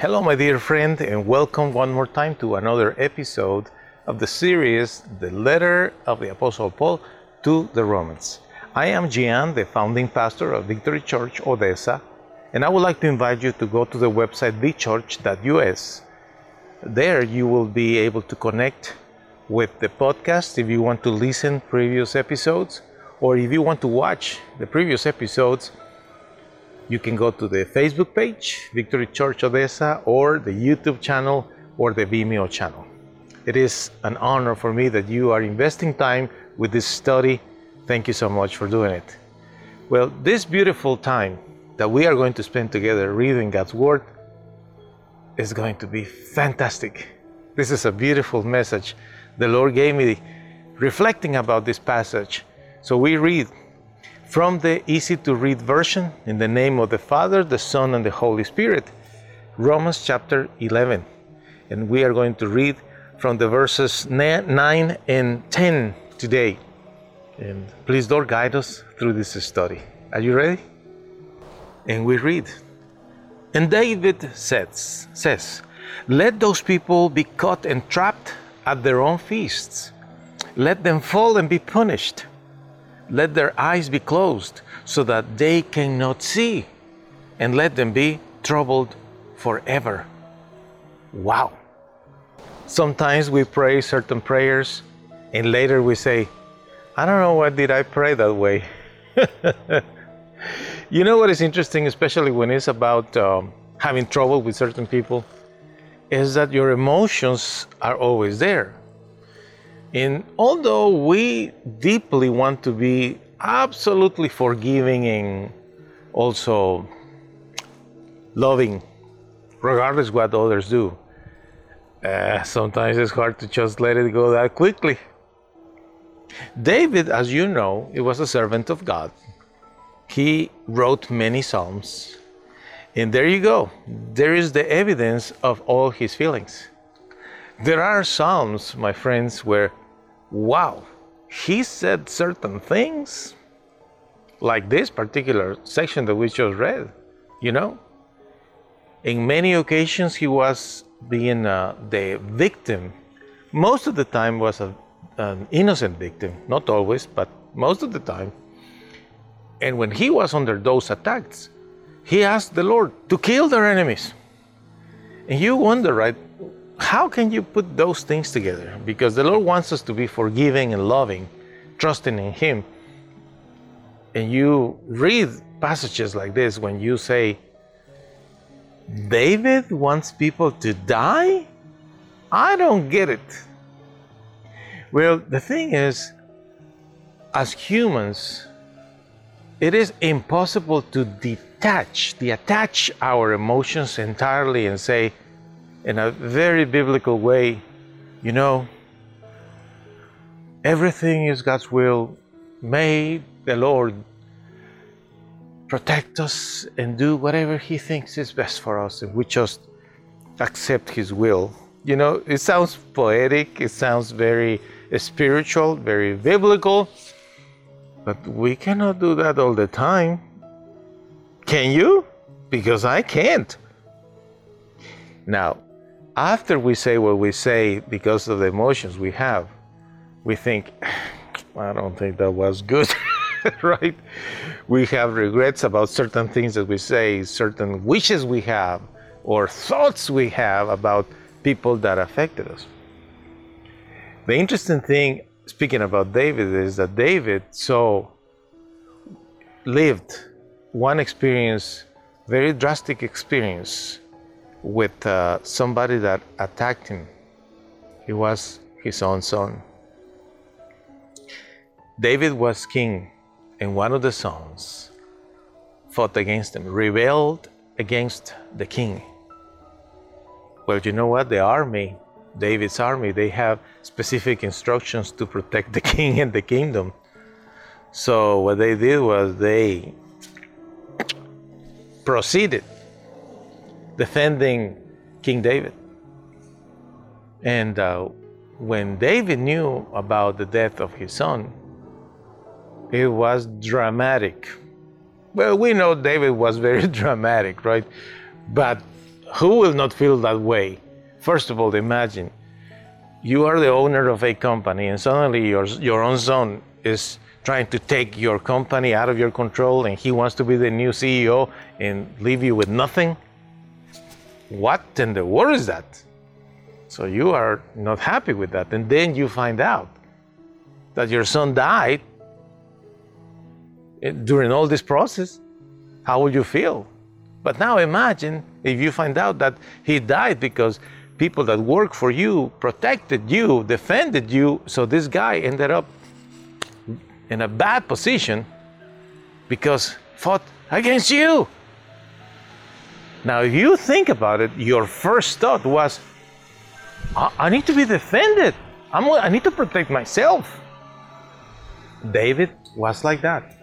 Hello, my dear friend, and welcome one more time to another episode of the series, The Letter of the Apostle Paul to the Romans. I am Gian, the founding pastor of Victory Church Odessa, and I would like to invite you to go to the website thechurch.us. There you will be able to connect with the podcast if you want to listen previous episodes or if you want to watch the previous episodes you can go to the Facebook page, Victory Church Odessa, or the YouTube channel or the Vimeo channel. It is an honor for me that you are investing time with this study. Thank you so much for doing it. Well, this beautiful time that we are going to spend together reading God's Word is going to be fantastic. This is a beautiful message the Lord gave me reflecting about this passage. So we read from the easy to read version in the name of the Father, the Son, and the Holy Spirit. Romans chapter 11. And we are going to read from the verses 9 and 10 today. And please, Lord, guide us through this study. Are you ready? And we read. And David says, says, Let those people be caught and trapped at their own feasts. Let them fall and be punished let their eyes be closed so that they cannot see, and let them be troubled forever. Wow. Sometimes we pray certain prayers, and later we say, I don't know why did I pray that way. you know what is interesting, especially when it's about um, having trouble with certain people, is that your emotions are always there. And although we deeply want to be absolutely forgiving and also loving, regardless what others do, uh, sometimes it's hard to just let it go that quickly. David, as you know, he was a servant of God. He wrote many psalms. And there you go. There is the evidence of all his feelings. There are psalms, my friends, where wow, he said certain things, like this particular section that we just read, you know? In many occasions, he was being uh, the victim. Most of the time was a, an innocent victim, not always, but most of the time. And when he was under those attacks, he asked the Lord to kill their enemies. And you wonder, right? How can you put those things together? Because the Lord wants us to be forgiving and loving, trusting in Him. And you read passages like this when you say, David wants people to die? I don't get it. Well, the thing is, as humans, it is impossible to detach, detach our emotions entirely and say, in a very biblical way, you know, everything is God's will. May the Lord protect us and do whatever He thinks is best for us, and we just accept His will. You know, it sounds poetic, it sounds very spiritual, very biblical, but we cannot do that all the time. Can you? Because I can't. Now, after we say what we say because of the emotions we have, we think, I don't think that was good, right? We have regrets about certain things that we say, certain wishes we have, or thoughts we have about people that affected us. The interesting thing, speaking about David, is that David so lived one experience, very drastic experience with uh, somebody that attacked him. He was his own son. David was king, and one of the sons fought against him, rebelled against the king. Well, you know what? The army, David's army, they have specific instructions to protect the king and the kingdom. So, what they did was they proceeded defending King David. And uh, when David knew about the death of his son, it was dramatic. Well, we know David was very dramatic, right? But who will not feel that way? First of all, imagine you are the owner of a company and suddenly your, your own son is trying to take your company out of your control and he wants to be the new CEO and leave you with nothing. What in the world is that? So you are not happy with that. And then you find out that your son died eh, during all this process. How would you feel? But now imagine if you find out that he died because people that work for you protected you, defended you. So this guy ended up in a bad position because fought against you. Now, if you think about it, your first thought was, I, I need to be defended. I'm, I need to protect myself. David was like that.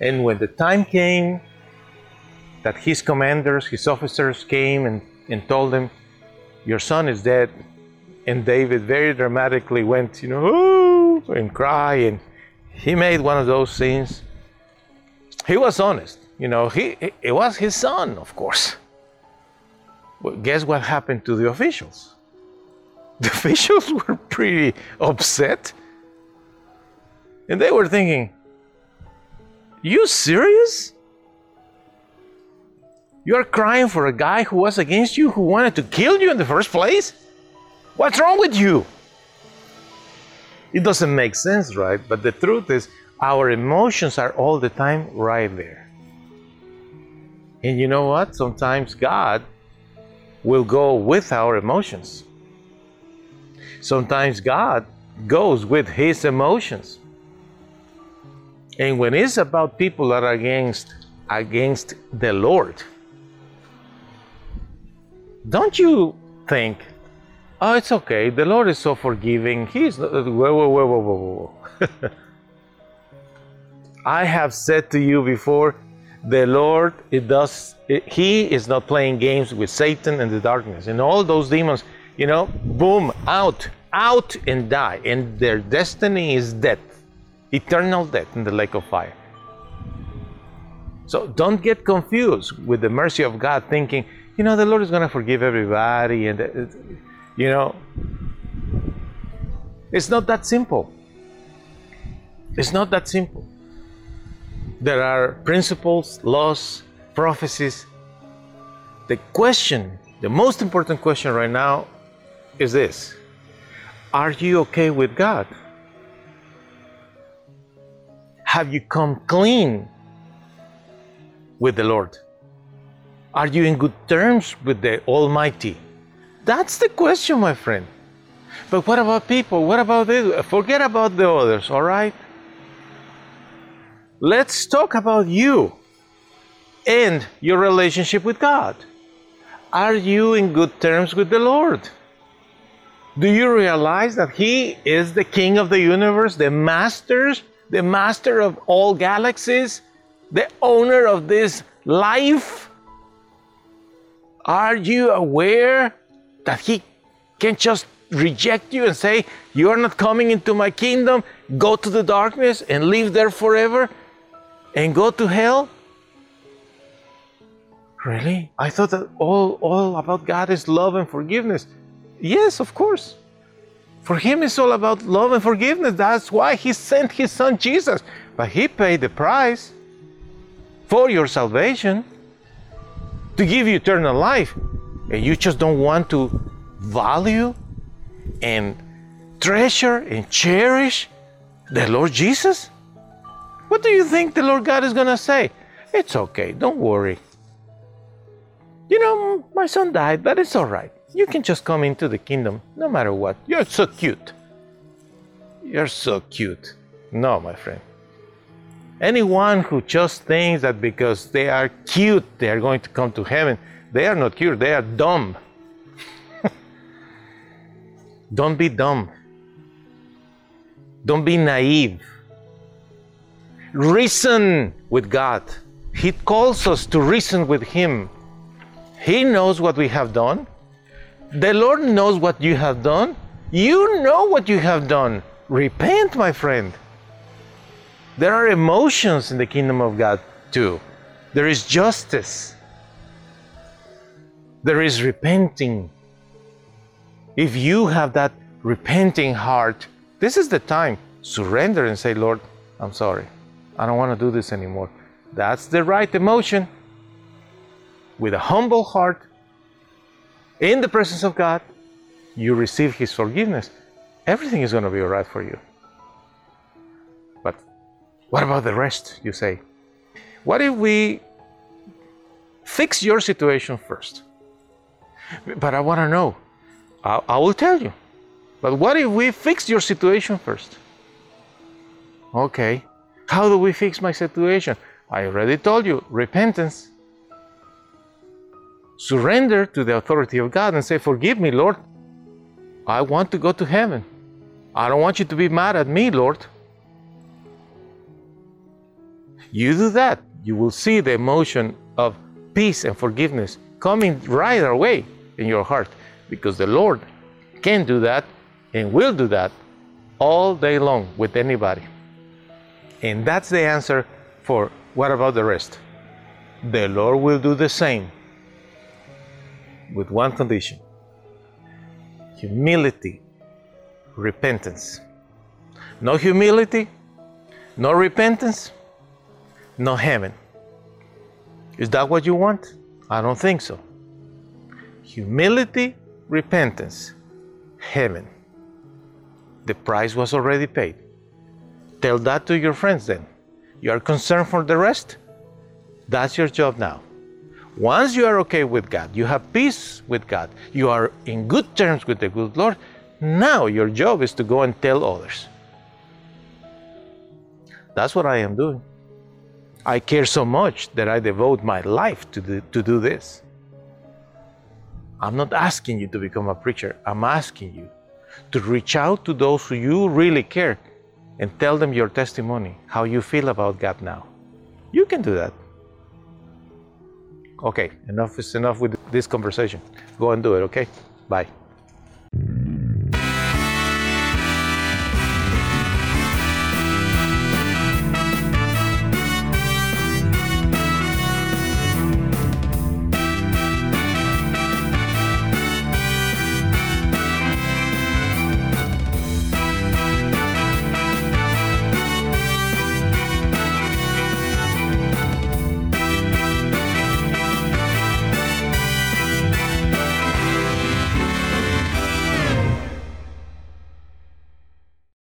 And when the time came that his commanders, his officers came and, and told him, Your son is dead, and David very dramatically went, you know, and cry, and he made one of those scenes. He was honest, you know. He it was his son, of course. But guess what happened to the officials? The officials were pretty upset, and they were thinking, "You serious?" You are crying for a guy who was against you, who wanted to kill you in the first place? What's wrong with you? It doesn't make sense, right? But the truth is, our emotions are all the time right there. And you know what? Sometimes God will go with our emotions. Sometimes God goes with his emotions. And when it's about people that are against against the Lord, don't you think Oh, it's okay. The Lord is so forgiving. He's. Whoa, whoa, whoa, whoa, whoa, whoa. I have said to you before, the Lord, it does. It, he is not playing games with Satan and the darkness and all those demons. You know, boom, out, out, and die. And their destiny is death, eternal death in the lake of fire. So don't get confused with the mercy of God, thinking, you know, the Lord is going to forgive everybody and. Uh, you know, it's not that simple. It's not that simple. There are principles, laws, prophecies. The question, the most important question right now is this Are you okay with God? Have you come clean with the Lord? Are you in good terms with the Almighty? That's the question, my friend. But what about people? What about this? Forget about the others, all right? Let's talk about you and your relationship with God. Are you in good terms with the Lord? Do you realize that He is the King of the universe, the master, the master of all galaxies, the owner of this life? Are you aware that He can just reject you and say, You are not coming into my kingdom, go to the darkness and live there forever and go to hell? Really? I thought that all, all about God is love and forgiveness. Yes, of course. For him, it's all about love and forgiveness. That's why he sent his son Jesus. But he paid the price for your salvation to give you eternal life and you just don't want to value and treasure and cherish the Lord Jesus? What do you think the Lord God is going to say? It's okay, don't worry. You know, my son died, but it's all right. You can just come into the kingdom no matter what. You're so cute. You're so cute. No, my friend. Anyone who just thinks that because they are cute, they are going to come to heaven, they are not cute, they are dumb. Don't be dumb. Don't be naive. Reason with God. He calls us to reason with Him. He knows what we have done. The Lord knows what you have done. You know what you have done. Repent, my friend. There are emotions in the kingdom of God too. There is justice. There is repenting. If you have that repenting heart, this is the time. Surrender and say, Lord, I'm sorry. I don't want to do this anymore. That's the right emotion. With a humble heart, in the presence of God, you receive His forgiveness. Everything is going to be all right for you. But what about the rest, you say? What if we fix your situation first? But I want to know. I, I will tell you. But what if we fix your situation first? Okay. How do we fix my situation? I already told you repentance. Surrender to the authority of God and say, Forgive me, Lord. I want to go to heaven. I don't want you to be mad at me, Lord. You do that, you will see the emotion of peace and forgiveness coming right away in your heart because the Lord can do that and will do that all day long with anybody. And that's the answer for what about the rest? The Lord will do the same with one condition humility, repentance. No humility, no repentance, no heaven. Is that what you want? I don't think so. Humility, repentance, heaven. The price was already paid. Tell that to your friends then. You are concerned for the rest? That's your job now. Once you are okay with God, you have peace with God, you are in good terms with the good Lord, now your job is to go and tell others. That's what I am doing. I care so much that I devote my life to, do, to do this. I'm not asking you to become a preacher. I'm asking you to reach out to those who you really care and tell them your testimony, how you feel about God now. You can do that. Okay, enough is enough with this conversation. Go and do it, okay? Bye.